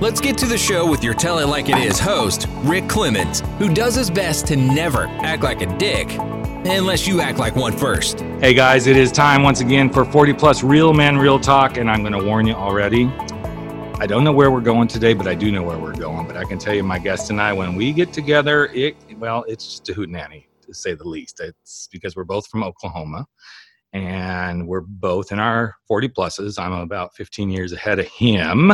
Let's get to the show with your Tell It Like It Is host, Rick Clemens, who does his best to never act like a dick, unless you act like one first. Hey guys, it is time once again for 40 plus real men, real talk, and I'm going to warn you already. I don't know where we're going today, but I do know where we're going. But I can tell you, my guest and I, when we get together, it well, it's just a hootenanny to say the least. It's because we're both from Oklahoma, and we're both in our 40 pluses. I'm about 15 years ahead of him.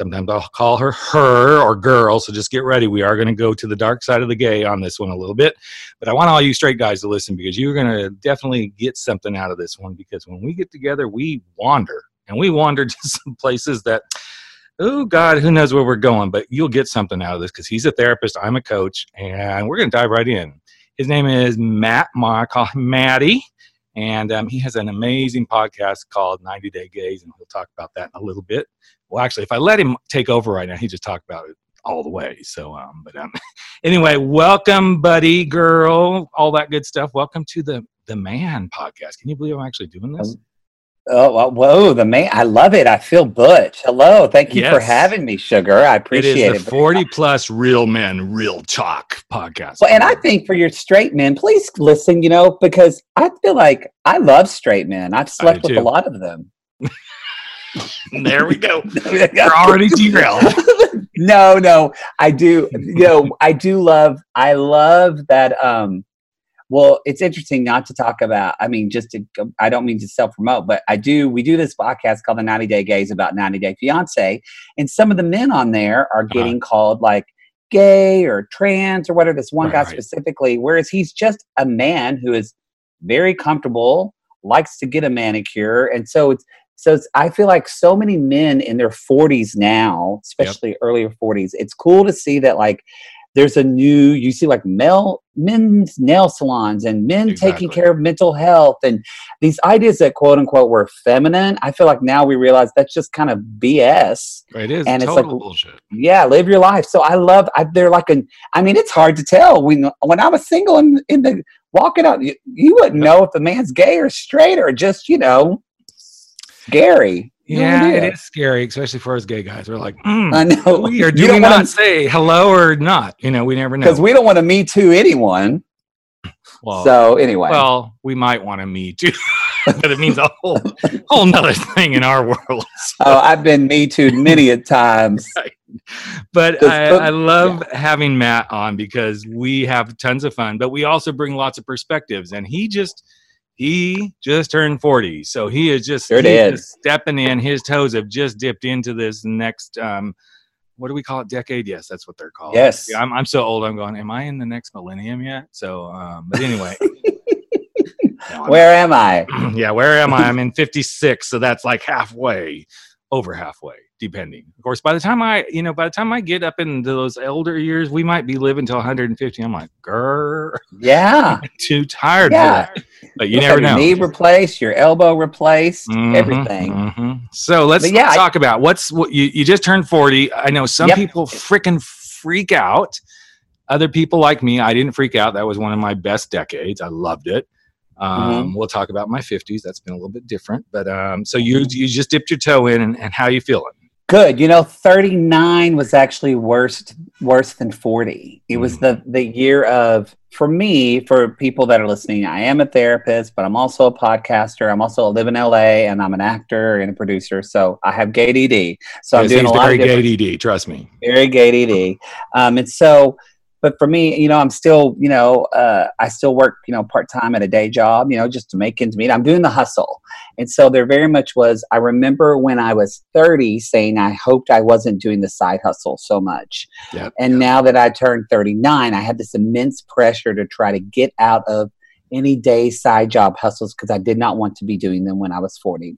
Sometimes I'll call her her or girl. So just get ready. We are going to go to the dark side of the gay on this one a little bit. But I want all you straight guys to listen because you're going to definitely get something out of this one because when we get together, we wander and we wander to some places that, oh God, who knows where we're going, but you'll get something out of this because he's a therapist. I'm a coach and we're going to dive right in. His name is Matt. I call him Matty. And um, he has an amazing podcast called 90 Day Gays, and we'll talk about that in a little bit. Well, actually, if I let him take over right now, he just talk about it all the way. So, um, but um, anyway, welcome, buddy, girl, all that good stuff. Welcome to the the Man podcast. Can you believe I'm actually doing this? Oh, whoa, the man. I love it. I feel butch. Hello. Thank you Yes. for having me, Sugar. I appreciate it it. is the 40 plus real men, real talk podcast. Well, and I think for your straight men, please listen, you know, because I feel like I love straight men. I've slept with a lot of them. there we go. We're already derailed. no, no, I do. You know, I do love. I love that. Um, well, it's interesting not to talk about. I mean, just to. I don't mean to self promote, but I do. We do this podcast called the 90 Day Gays about 90 Day Fiance, and some of the men on there Uh-huh. are getting called like gay or trans or whatever. This one Right, guy right. specifically, whereas he's just a man who is very comfortable, likes to get a manicure, and so it's so it's, I feel like so many men in their 40s now, especially earlier 40s, it's cool to see that like there's a new you see like male men's nail salons and men Exactly. taking care of mental health and these ideas that quote unquote were feminine. I feel like now we realize that's just kind of BS. It is And it's total like- bullshit. Yeah, live your life. So I love. I, they're like an. I mean, it's hard to tell. When when I was single in in the walking out, you, you wouldn't know if the man's gay or straight or just you know scary. Yeah, idea. it is scary, especially for us gay guys. We're like, mm, I know. we or You do we don't wanna- say hello or not? You know, we never know. because we don't want to me too anyone. well, so anyway, well, we might want to meet too, but it means a whole whole nother thing in our world. oh, I've been me too many a times. But I, but- I love having Matt on because we have tons of fun, but we also bring lots of perspectives. And he just he just turned 40. So he is just, Sure just stepping in. His toes have just dipped into this next um what do we call it? Decade? Yes, that's what they're called. Yes. Yeah, I'm, I'm so old. I'm going, am I in the next millennium yet? So, um, but anyway. No, Where am I? yeah, where am I? I'm in 56, so that's like halfway, over halfway, depending. Of course, by the time I, you know, by the time I get up into those elder years, we might be living till 150. I'm like, grr, Yeah, too tired Yeah. for it. But you You'll never know. Knee replaced, your elbow replaced, Mhm, everything. mhm. So let's, But yeah, let's I- talk about what's what you, you just turned 40. I know some Yep. people freaking freak out. Other people like me, I didn't freak out. That was one of my best decades. I loved it. Mm-hmm. Um, We'll talk about my 50s. That's been a little bit different. But um, so you you just dipped your toe in, and, and how you feeling? Good. You know, 39 was actually worse worse than 40. It was Mm. the the year of for me, for people that are listening, I am a therapist, but I'm also a podcaster. I'm also I live in LA and I'm an actor and a producer. So I have gay DD. So I'm Yes, doing a lot very of gay DD. Trust me. very gay DD. Um, and so, but for me, you know, I'm still, you know, uh, I still work, you know, part time at a day job, you know, just to make ends meet. I'm doing the hustle. And so there very much was, I remember when I was 30 saying I hoped I wasn't doing the side hustle so much. Yep. And now that I turned 39, I had this immense pressure to try to get out of any day side job hustles because I did not want to be doing them when I was 40.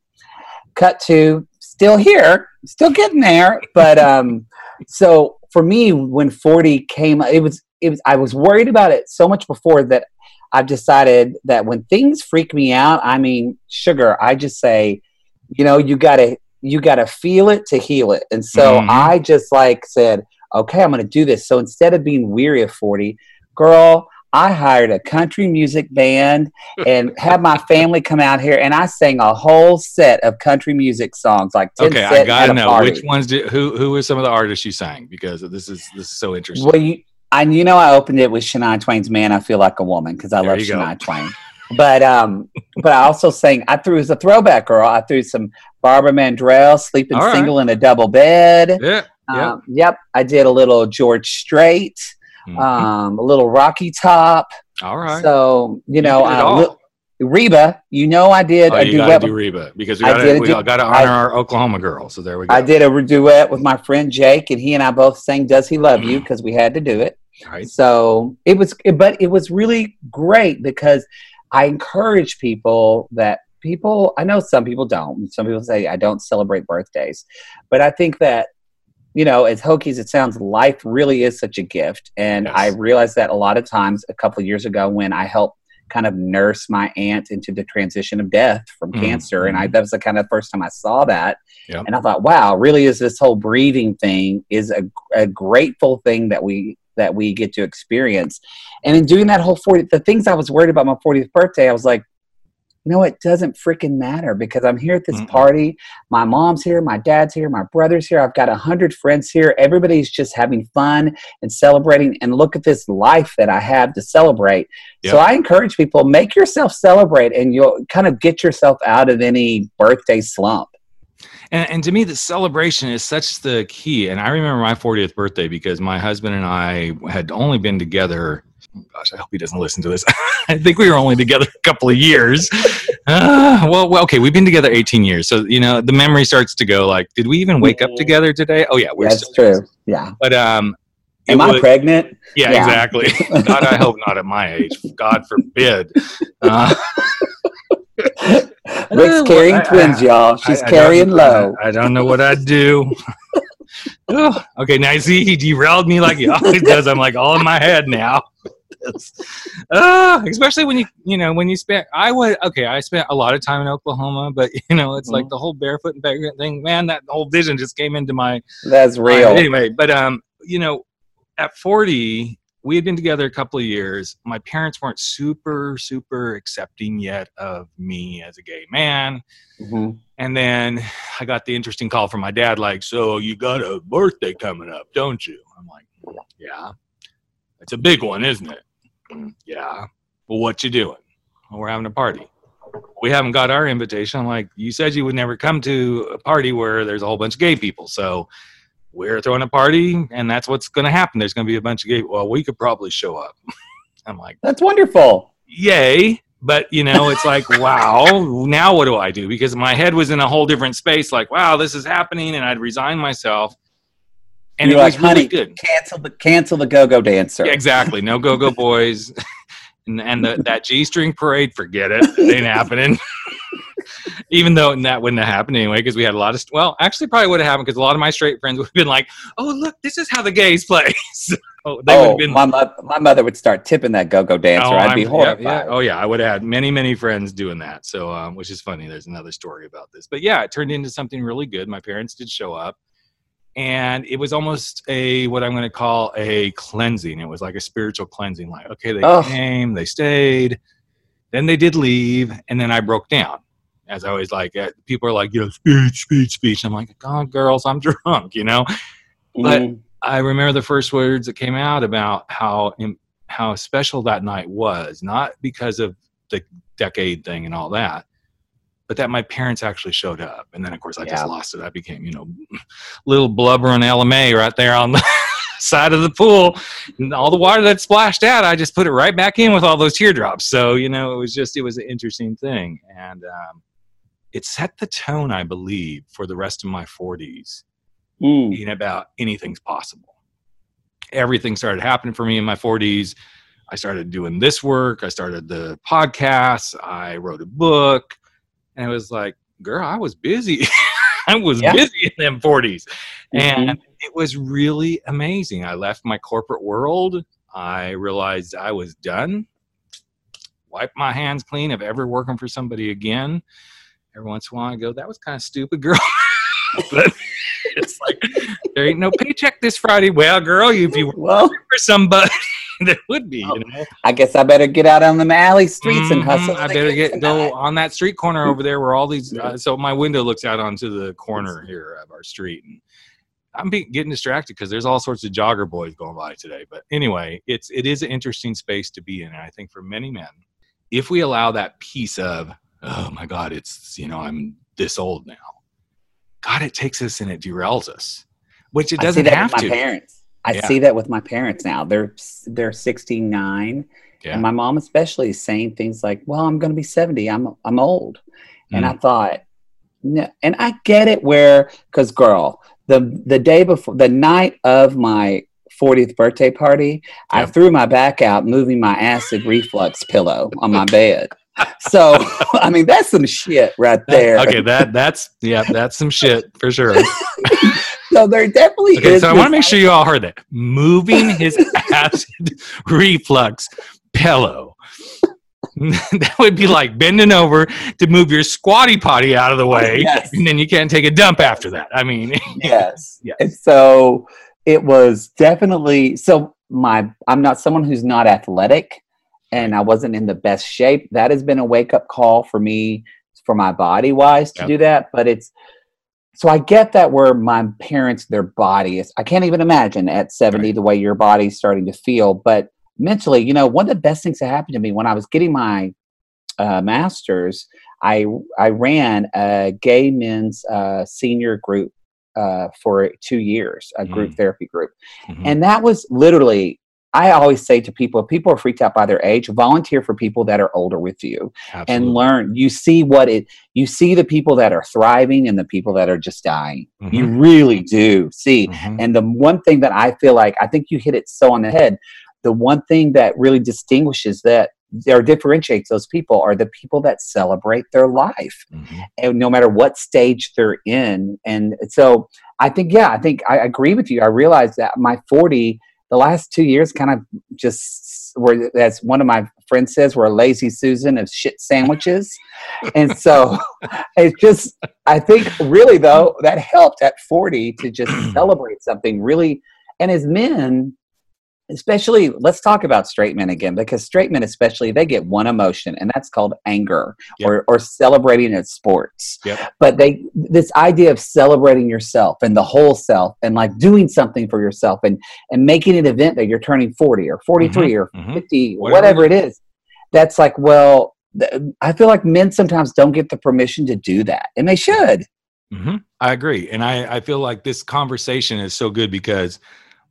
Cut to still here, still getting there. But um, so for me, when 40 came, it was, it was, I was worried about it so much before that I've decided that when things freak me out, I mean, sugar, I just say, you know, you gotta, you gotta feel it to heal it. And so Mhm. I just like said, okay, I'm gonna do this. So instead of being weary of 40, girl, I hired a country music band and had my family come out here, and I sang a whole set of country music songs, like ten Okay, I gotta know party. which ones did who who were some of the artists you sang because this is this is so interesting. Well, you, and you know, I opened it with Shania Twain's "Man, I Feel Like a Woman" because I There love you go. Shania Twain. But um, but I also sang. I threw as a throwback girl. I threw some Barbara Mandrell, "Sleeping All right. Single in a Double Bed." yeah, yeah. Um, yep, I did a little George Strait, Mhm. um, a little Rocky Top. all right. So you know, did it uh, all. li- Reba. You know, I did oh, a you gotta duet. do with- Reba because we I gotta did we du- gotta I- honor our Oklahoma girl. So there we go. I did a duet with my friend Jake, and he and I both sang "Does He Love You" because we had to do it. Right. So it was, but it was really great because I encourage people that people. I know some people don't. Some people say I don't celebrate birthdays, but I think that you know, as hokey as it sounds, life really is such a gift, and Yes. I realized that a lot of times a couple of years ago when I helped kind of nurse my aunt into the transition of death from Mhm, cancer, and I that was the kind of first time I saw that, Yep. and I thought, wow, really is this whole breathing thing is a, a grateful thing that we that we get to experience, and in doing that whole forty, the things I was worried about my fortieth birthday, I was like. You know, it doesn't freaking matter because I'm here at this Mm-mm. party. My mom's here, my dad's here, my brother's here. I've got a hundred friends here. Everybody's just having fun and celebrating. And look at this life that I have to celebrate. So I encourage people make yourself celebrate, and you'll kind of get yourself out of any birthday slump. And, and to me, the celebration is such the key. And I remember my 40th birthday because my husband and I had only been together. Gosh, I hope he doesn't listen to this. I think we were only together a couple of years. Uh, well, well, okay, we've been together 18 years. So, you know, the memory starts to go like, did we even wake up together today? Oh, yeah, we're That's still. true. Yeah. But, um, Am I pregnant? yeah, Yeah. exactly. God, I hope not at my age. God forbid. Uh, Rick's carrying I- twins, I- y'all. She's I- I carrying low. I, I don't know what I'd do. Okay, now you see he derailed me like he always does. I'm like all in my head now. It's- uh, especially when you you know when you spent I was okay I spent a lot of time in Oklahoma but you know it's Mm-hmm. like the whole barefoot and vagrant thing man that whole vision just came into my That's uh, real. anyway, but um, you know, at 40, we had been together a couple of years. My parents weren't super, super accepting yet of me as a gay man. Mhm. And then I got the interesting call from my dad, like, "So you got a birthday coming up, don't you?" I'm like, "Yeah, it's a big one, isn't it?" "Mm, Yeah. Well, what you doing? Well, we're having a party. We haven't got our invitation. I'm like, you said you would never come to a party where there's a whole bunch of gay people, so we're throwing a party, and that's what's going to happen. There's going to be a bunch of gay. Well, we could probably show up. I'm like, That's wonderful. yay! But you know, it's like, wow. Now what do I do? Because my head was in a whole different space. Like, wow, this is happening, and I'd resigned myself, and You're it like, was really honey, good. cancel the cancel the go go dancer. Yeah, exactly. No go go boys. And, and the, that G string parade, forget it. It ain't happening. Even though that wouldn't have happened anyway, because we had a lot of, well, actually, probably would have happened because a lot of my straight friends would have been like, oh, look, this is how the gays play. so they oh, been my, mo- my mother would start tipping that go go dancer. Oh, I'd be I'm- horrified. Yeah, yeah. Oh, yeah. I would have had many, many friends doing that. So, um, which is funny. There's another story about this. But yeah, it turned into something really good. My parents did show up, and it was almost a what I'm going to call a cleansing. It was like a spiritual cleansing. Like, okay, they Oh. came, they stayed, then they did leave, and then I broke down. As I was like, uh, people are like, you know, speech, speech, speech. I'm like, God, girls, I'm drunk, you know. But- Mhm. I remember the first words that came out about how how special that night was, not because of the decade thing and all that, but that my parents actually showed up. And then, of course, I Yeah. just lost it. I became, you know, little blubbering LMA right there on the side of the pool, and all the water that splashed out, I just put it right back in with all those teardrops. So you know, it was just it was an interesting thing, and um, it set the tone, I believe, for the rest of my forties Mm. being about anything's possible. Everything started happening for me in my 40s. I started doing this work. I started the podcast. I wrote a book. And it was like, girl, I was busy. I was Yeah. busy in them 40s. And Mhm. it was really amazing. I left my corporate world. I realized I was done. Wipe my hands clean of ever working for somebody again. Every once in a while, I go, "That was kind of stupid, girl." but it's like there ain't no paycheck this Friday. Well, girl, if you work Well, for somebody, there would be. Oh, You know? I guess I better get out on the alley streets and Mhm. hustle. I better get go on that street corner over there where all these. Uh, so my window looks out onto the corner here of our street, and I'm be, getting distracted because there's all sorts of jogger boys going by today. But anyway, it's it is an interesting space to be in, and I think for many men, if we allow that piece of oh my god, it's you know I'm this old now. God, it takes us and it derails us, which it doesn't have to. parents. I Yeah. see that with my parents now. They're they're 69, Yeah. and my mom especially is saying things like, "Well, I'm going to be 70. I'm I'm old," and Mm. I thought, no, and I get it where because girl, the the day before, the night of my 40th birthday party, I threw my back out, moving my acid reflux pillow on my bed. So, I mean, that's some shit right there. Okay, that that's yeah, that's some shit for sure. So there definitely Okay, is. so I want to make sure you all heard that. Moving his acid reflux pillow. that would be like bending over to move your squatty potty out of the way, Yes. and then you can't take a dump after that. I mean, yes. Yes. And so it was definitely so my I'm not someone who's not athletic and I wasn't in the best shape. That has been a wake up call for me for my body wise to Yep. do that. But it's so I get that where my parents, their body is I can't even imagine at 70 Right. the way your body's starting to feel. But mentally, you know, one of the best things that happened to me when I was getting my uh, master's, I I ran a gay men's uh, senior group uh, for two years, a group Mm. therapy group, Mhm. and that was literally. I always say to people, if people are freaked out by their age, volunteer for people that are older with you and learn. You see what it. You see the people that are thriving and the people that are just dying. You Mhm. really do see. Mhm. And the one thing that I feel like I think you hit it so on the head. The one thing that really distinguishes that or differentiates those people are the people that celebrate their life Mhm. and no matter what stage they're in. And so I think, yeah, I think I agree with you. I realize that my 40, the last two years kind of just were, as one of my friends says, we're a lazy Susan of shit sandwiches. and so it's just, I think really though, that helped at 40 to just celebrate something really. And as men, especially let's talk about straight men again because straight men especially they get one emotion and that's called anger Yep. or, or celebrating at sports Yep. but they this idea of celebrating yourself and the whole self and like doing something for yourself and and making an event that you're turning 40 or 43 or mhm. 50 Whatever whatever, it is that's like well th- i feel like men sometimes don't get the permission to do that and they should hmm I agree. And I, I feel like this conversation is so good because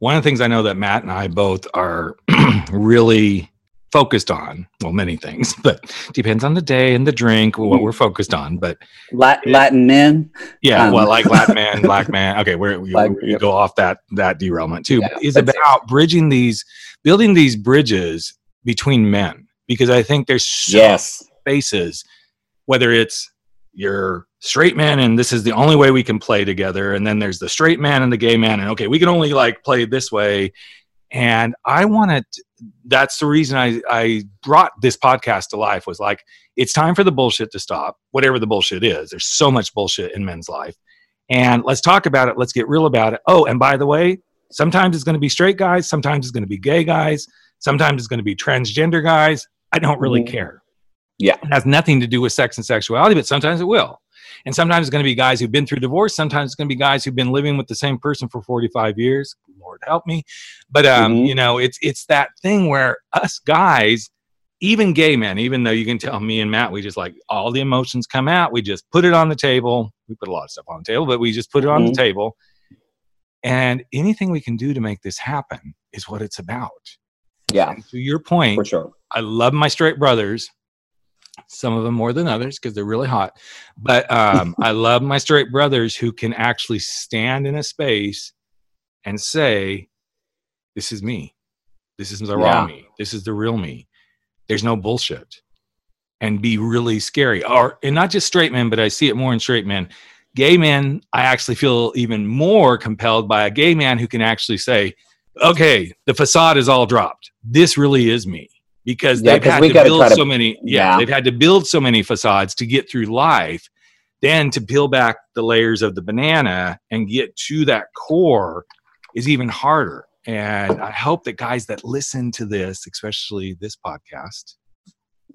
one of the things I know that Matt and I both are really focused on, well, many things, but depends on the day and the drink, what we're focused on. But Lat- latin men yeah, Um, well, like Latin man, black man. Okay, we're, we, we go off that that derailment too. Yeah, is that's it. about bridging these, building these bridges between men because I think there's so yes spaces, whether it's you're straight man and this is the only way we can play together, and then there's the straight man and the gay man, and okay, we can only like play this way. And I wanted that's the reason I, I brought this podcast to life was like, it's time for the bullshit to stop, whatever the bullshit is. There's so much bullshit in men's life. And let's talk about it. Let's get real about it. Oh, and by the way, sometimes it's going to be straight guys, sometimes it's going to be gay guys, sometimes it's going to be transgender guys. I don't really Mhm. care. Yeah. It has nothing to do with sex and sexuality, but sometimes it will. And sometimes it's going to be guys who've been through divorce. Sometimes it's going to be guys who've been living with the same person for 45 years. Lord help me. But, um, Mhm. you know, it's, it's that thing where us guys, even gay men, even though you can tell me and Matt, we just like all the emotions come out. We just put it on the table. We put a lot of stuff on the table, but we just put it on the Mhm. table. And anything we can do to make this happen is what it's about. yeah And to your point, for sure I love my straight brothers. Some of them more than others because they're really hot. But um, I love my straight brothers who can actually stand in a space and say, This is me. This is the raw Yeah. me. This is the real me. There's no bullshit. And be really scary. Or and not just straight men, but I see it more in straight men. gay men, I actually feel even more compelled by a gay man who can actually say, okay, the facade is all dropped. This really is me. Because Yeah, they've had to build to- so many, yeah, Yeah. they've had to build so many facades to get through life. Then to peel back the layers of the banana and get to that core is even harder. And I hope that guys that listen to this, especially this podcast,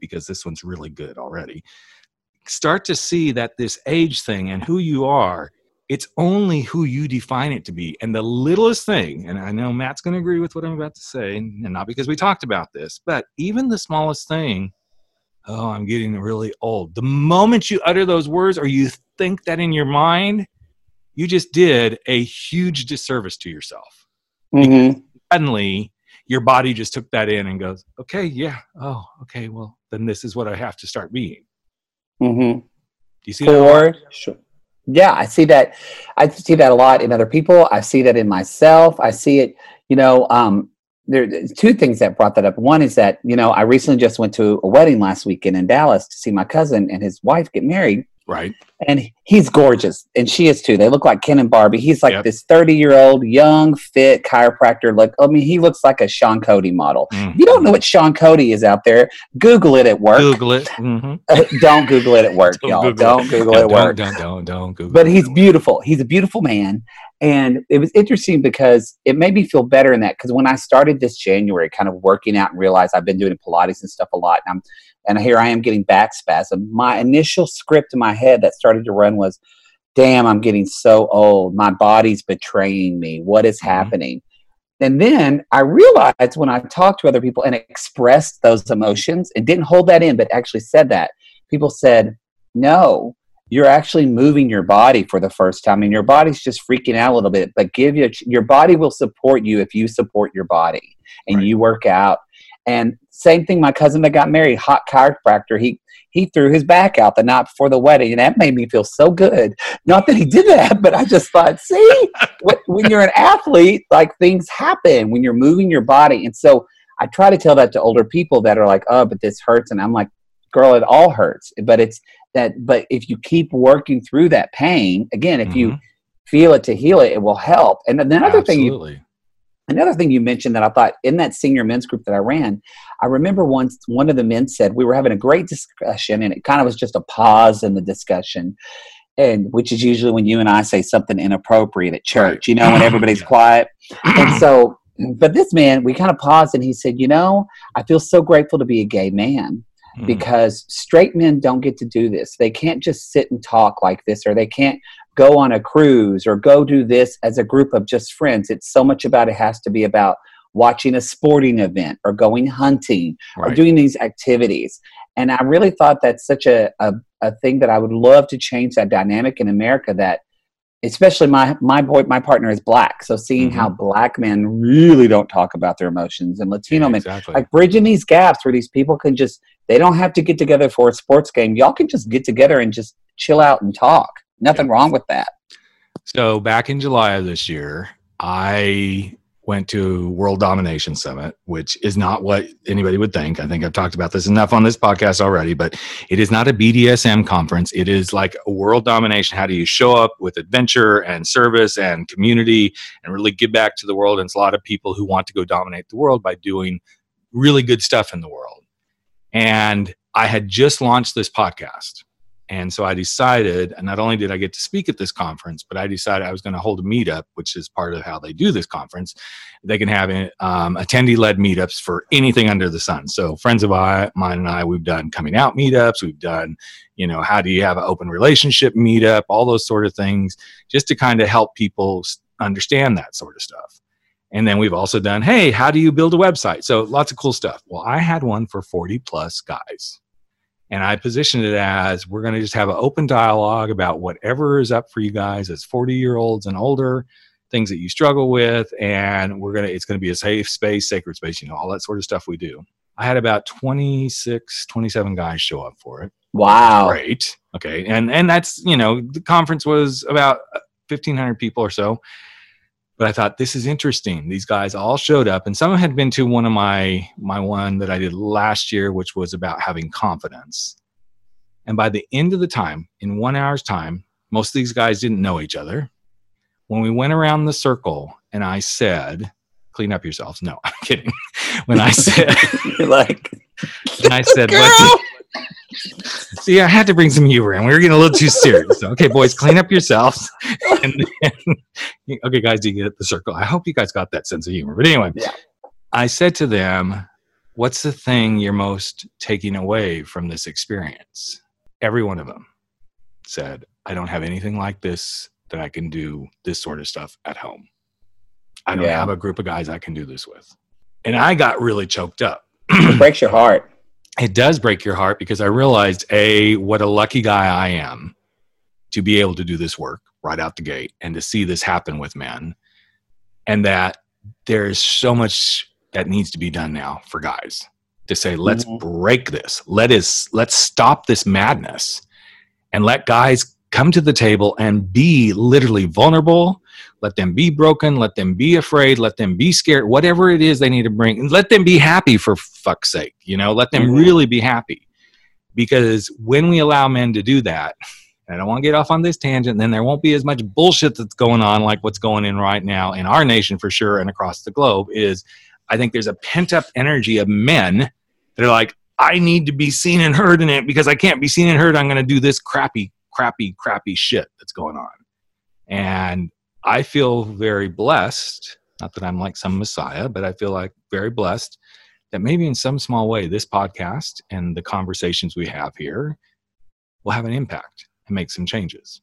because this one's really good already, start to see that this age thing and who you are, it's only who you define it to be. And the littlest thing, and I know Matt's going to agree with what I'm about to say, and not because we talked about this, but even the smallest thing, oh, I'm getting really old. The moment you utter those words or you think that in your mind, you just did a huge disservice to yourself Mhm. suddenly your body just took that in and goes, okay, yeah, oh, okay, well, then this is what I have to start being. Mhm. Do you see that? a lot? For sure. Yeah, I see that. I see that a lot in other people. I see that in myself. I see it. You know, um, there there's two things that brought that up. One is that you know I recently just went to a wedding last weekend in Dallas to see my cousin and his wife get married, Right. and he's gorgeous, and she is too. They look like Ken and Barbie. He's like Yep. this thirty-year-old young, fit chiropractor. Like, I mean, he looks like a Sean Cody model. Mhm. If you don't know what Sean Cody is out there, Google it at work. Google it. Mhm. don't Google it at work, Don't y'all. Google it. don't Google Yeah, it at work don't, don't, don't, don't Google but he's beautiful. He's a beautiful man. And it was interesting because it made me feel better in that because when I started this January, kind of working out and realized I've been doing Pilates and stuff a lot, and I'm and here I am getting back spasm. My initial script in my head that started to run was, "Damn, I'm getting so old. My body's betraying me. What is Mhm. happening?" And then I realized when I talked to other people and expressed those emotions and didn't hold that in, but actually said that, people said, No, you're actually moving your body for the first time and your body's just freaking out a little bit. But give you, your body will support you if you support your body and Right. you work out. And same thing, my cousin that got married, hot chiropractor, he he threw his back out the night before the wedding, and that made me feel so good. Not that he did that, but I just thought, see, when you're an athlete, like things happen when you're moving your body. And so I try to tell that to older people that are like, oh, but this hurts. And I'm like, girl, it all hurts. But it's that, but if you keep working through that pain, again, if you Mhm. feel it to heal it, it will help. And then another thing you Another thing you mentioned that I thought in that senior men's group that I ran, I remember once one of the men said we were having a great discussion and it kind of was just a pause in the discussion. And which is usually when you and I say something inappropriate at church, you know, when everybody's quiet. And so, but this man, we kind of paused and he said, You know, I feel so grateful to be a gay man Mhm. because straight men don't get to do this. They can't just sit and talk like this, or they can't go on a cruise or go do this as a group of just friends. It's so much about it has to be about watching a sporting event or going hunting or doing these activities. And I really thought that's such a, a, a thing that I would love to change that dynamic in America that especially my my boy my partner is black. So seeing how mm-hmm. black men really don't talk about their emotions and latino Yeah, men exactly. like bridging these gaps where these people can just they don't have to get together for a sports game. Y'all can just get together and just chill out and talk. Nothing Yeah. wrong with that. So back in July of this year, I went to World Domination Summit, which is not what anybody would think. I think I've talked about this enough on this podcast already, but it is not a BDSM conference. It is like a world domination. How do you show up with adventure and service and community and really give back to the world? And it's a lot of people who want to go dominate the world by doing really good stuff in the world. And I had just launched this podcast. And so I decided, and not only did I get to speak at this conference, but I decided I was going to hold a meetup, which is part of how they do this conference. They can have um, attendee led meetups for anything under the sun. So friends of I, mine and I, we've done coming out meetups. We've done, you know, how do you have an open relationship meetup, all those sort of things, just to kind of help people understand that sort of stuff. And then we've also done, hey, how do you build a website? So lots of cool stuff. Well, I had one for 40 plus guys. And I positioned it as we're going to just have an open dialogue about whatever is up for you guys as 40 year olds and older, things that you struggle with. And we're going to, it's going to be a safe space, sacred space, you know, all that sort of stuff we do. I had about 26, 27 guys show up for it. wow Great. Okay. And, and that's, you know, the conference was about 1,500 people or so but I thought this is interesting. These guys all showed up, and some had been to one of my my one that I did last year, which was about having confidence. And by the end of the time, in one hour's time, Most of these guys didn't know each other. When we went around the circle and I said, clean up yourselves. No, I'm kidding. When I said, like, and I said, let's see, I had to bring some humor in. We were getting a little too serious. So, okay, boys, clean up yourselves. And then, okay, guys, you get the circle? I hope you guys got that sense of humor. But anyway, Yeah. I said to them, what's the thing you're most taking away from this experience? Every one of them said, I don't have anything like this that I can do this sort of stuff at home. I don't Yeah. have a group of guys I can do this with. And I got really choked up it breaks your heart. It does break your heart because I realized a what a lucky guy I am to be able to do this work right out the gate and to see this happen with men, and that there's so much that needs to be done now for guys to say let's Mhm. break this let us let's stop this madness and let guys come to the table and be literally vulnerable let them be broken let them be afraid let them be scared whatever it is they need to bring and let them be happy for fuck's sake you know let them Mhm. really be happy because when we allow men to do that and i don't want to get off on this tangent then there won't be as much bullshit that's going on like what's going in right now in our nation for sure and across the globe is i think there's a pent up energy of men that are like i need to be seen and heard in it because i can't be seen and heard i'm going to do this crappy crappy crappy shit that's going on and I feel very blessed. Not that I'm like some messiah, but I feel like very blessed that maybe in some small way, this podcast and the conversations we have here will have an impact and make some changes.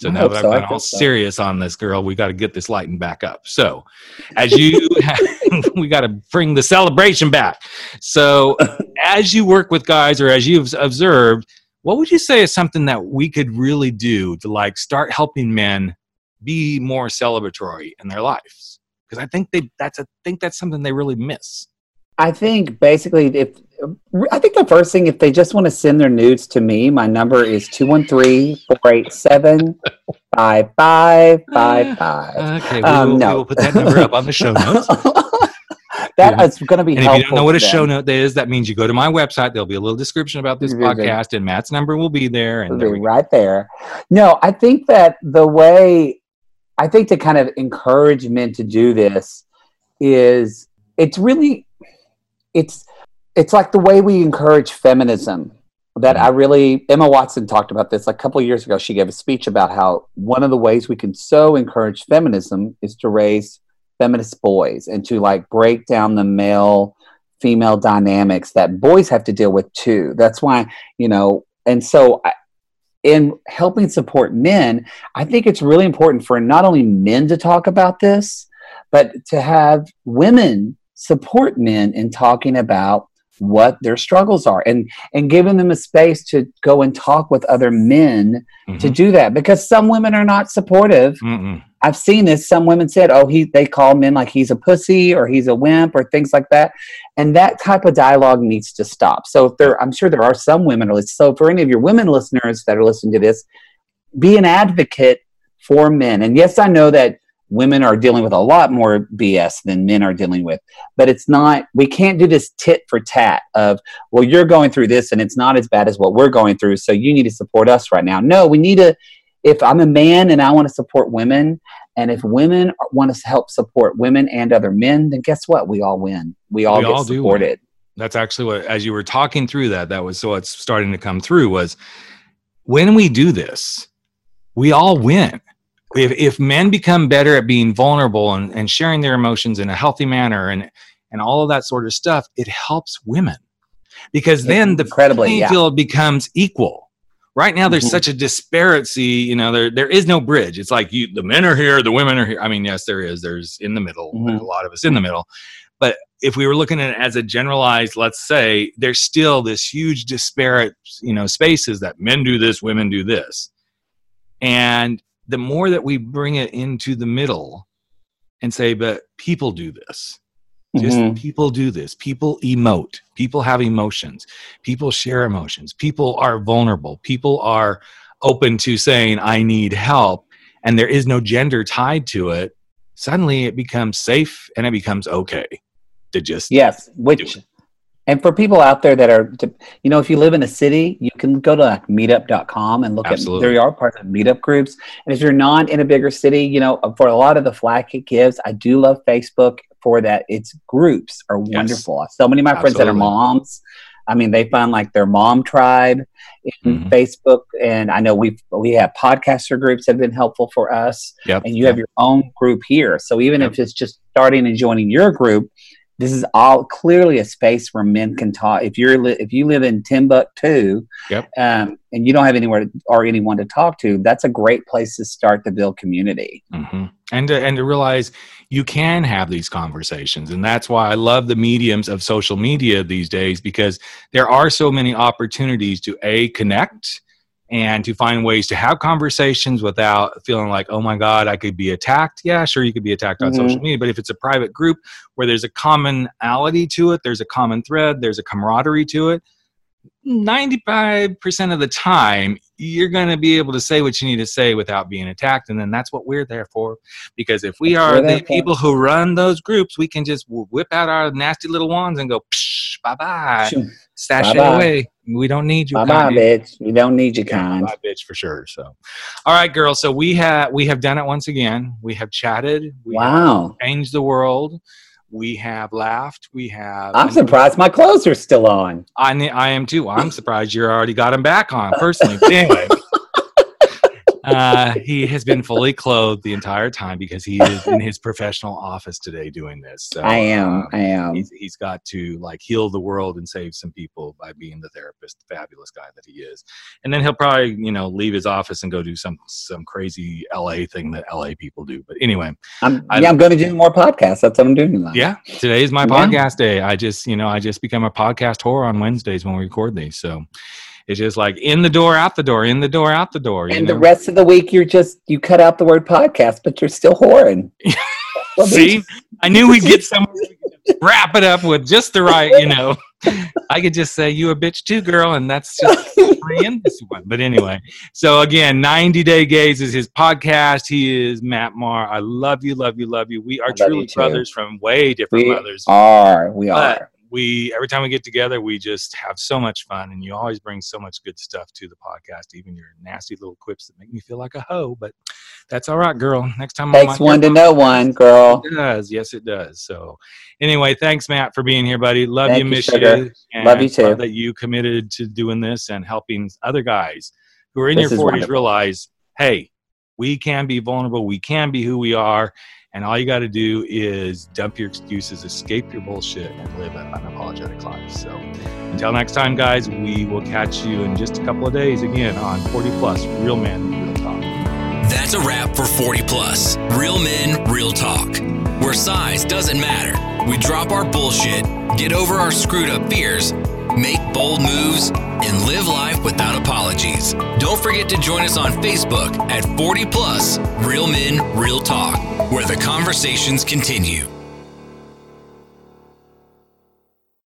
So I now that so. I've been all so. serious on this, girl, we got to get this lighting back up. So, as you, we got to bring the celebration back. So, as you work with guys or as you've observed, what would you say is something that we could really do to like start helping men be more celebratory in their lives? Because I think they that's a think that's something they really miss. I think basically, if I think the first thing, if they just want to send their nudes to me, my number is 213 487 5555. Okay, we, Um, no. we will put that number up on the show notes. That is going to be And if you don't know what a show note is, that means you go to my website. There'll be a little description about this good. podcast, and Matt's number will be there. And there be right there. No, I think that the way I think to kind of encourage men to do this is it's really it's it's like the way we encourage feminism that I mm-hmm. really Emma Watson talked about this a couple of years ago. She gave a speech about how one of the ways we can so encourage feminism is to raise feminist boys and to like break down the male female dynamics that boys have to deal with too. That's why, you know, and so I, in helping support men, I think it's really important for not only men to talk about this, but to have women support men in talking about what their struggles are and and giving them a space to go and talk with other men to Mhm. do that because some women are not supportive Mm-mm. I've seen this. Some women said, "Oh, he." They call men like he's a pussy or he's a wimp or things like that, and that type of dialogue needs to stop. So, if there, I'm sure there are some women. So, for any of your women listeners that are listening to this, be an advocate for men. And yes, I know that women are dealing with a lot more BS than men are dealing with, but it's not. We can't do this tit for tat of, "Well, you're going through this, and it's not as bad as what we're going through, so you need to support us right now." No, we need to. If I'm a man and I want to support women, and if women want to help support women and other men, then guess what? We all win. We all We get all supported. that's actually what as you were talking through that that was so what's starting to come through was when we do this we all win if, if men become better at being vulnerable and, and sharing their emotions in a healthy manner and and all of that sort of stuff it helps women because then the playing yeah. field becomes equal right now there's Mhm. such a disparity you know there there is no bridge. It's like you the men are here the women are here. I mean yes there is. There's in the middle. Mhm. a lot of us in the middle. But if we were looking at it as a generalized let's say there's still this huge disparate you know spaces that men do this women do this. And the more that we bring it into the middle and say but people do this just Mhm. people do this people emote people have emotions people share emotions people are vulnerable people are open to saying i need help and there is no gender tied to it suddenly it becomes safe and it becomes okay to just Yes, which. And for people out there that are, you know, if you live in a city, you can go to like meetup.com and look Absolutely. at, there are parts of meetup groups. And if you're not in a bigger city, you know, for a lot of the flack it gives, I do love Facebook for that. Its groups are Yes. wonderful. So many of my friends that are moms, I mean, they find like their mom tribe in Mhm. Facebook. And I know we've, we have podcaster groups that have been helpful for us Yep. and you have your own group here. So even Yep. if it's just starting and joining your group, this is all clearly a space where men can talk. If you're li- if you live in Timbuktu, Yep. um, and you don't have anywhere to, or anyone to talk to, that's a great place to start to build community. hmm And to, and to realize you can have these conversations, and that's why I love the mediums of social media these days because there are so many opportunities to a connect and to find ways to have conversations without feeling like, oh my God, I could be attacked. Yeah, sure, you could be attacked on Mhm. social media, but if it's a private group where there's a commonality to it, there's a common thread, there's a camaraderie to it. 95% of the time, you're going to be able to say what you need to say without being attacked. And then that's what we're there for. Because if we are what we're there the people who run those groups, we can just whip out our nasty little wands and go, bye bye, sashay away. We don't need you. Bye bye, bitch. We don't need your Yeah, kind. bye, bitch, for sure. So, all right, girls. So we have we have done it once again. We have chatted. We have Wow. changed the world. We have laughed. We have. I'm surprised my clothes are still on. I I am too. I'm surprised you already got him back on personally. But anyway, uh, he has been fully clothed the entire time because he is in his professional office today doing this. So, I am. uh, I am. he's, he's got to like heal the world and save some people by being the therapist, fabulous guy that he is. And then he'll probably, you know, leave his office and go do some some crazy LA thing that LA people do. But anyway, I'm, I- yeah, I'm going to do more podcasts. That's what I'm doing tonight. yeah, today is my Yeah. podcast day. I just, you know, I just become a podcast whore on Wednesdays when we record these. So it's just like in the door, out the door, in the door, out the door. You And know? the rest of the week, you're just you cut out the word podcast, but you're still whoring. See, I knew we'd get somewhere. we Wrap it up with just the right, you know. I could just say you a bitch too, girl, and that's just in this one. But anyway, so again, 90 Day Gays is his podcast. He is Matt Marr. I love you, love you, love you. We are I love you truly brothers from way different We mothers. are. We But are. We every time we get together, we just have so much fun, and you always bring so much good stuff to the podcast. Even your nasty little quips that make me feel like a hoe, but that's all right, girl. Next time, I'm Takes on one to know one, girl. It does, yes, it does. So, anyway, thanks, Matt, for being here, buddy. Love Thank you, miss you, and Love you too. that you committed to doing this and helping other guys who are in This your forties wonderful. realize, hey, we can be vulnerable, we can be who we are, and all you got to do is dump your excuses, escape your bullshit, and live an unapologetic life. So, until next time, guys, we will catch you in just a couple of days again on 40 Plus Real Men, Real Talk. That's a wrap for 40 Plus Real Men, Real Talk, where size doesn't matter. We drop our bullshit, get over our screwed up fears, make bold moves, and live life without apologies. Don't forget to join us on Facebook at 40 Plus Real Men, Real Talk, where the conversations continue.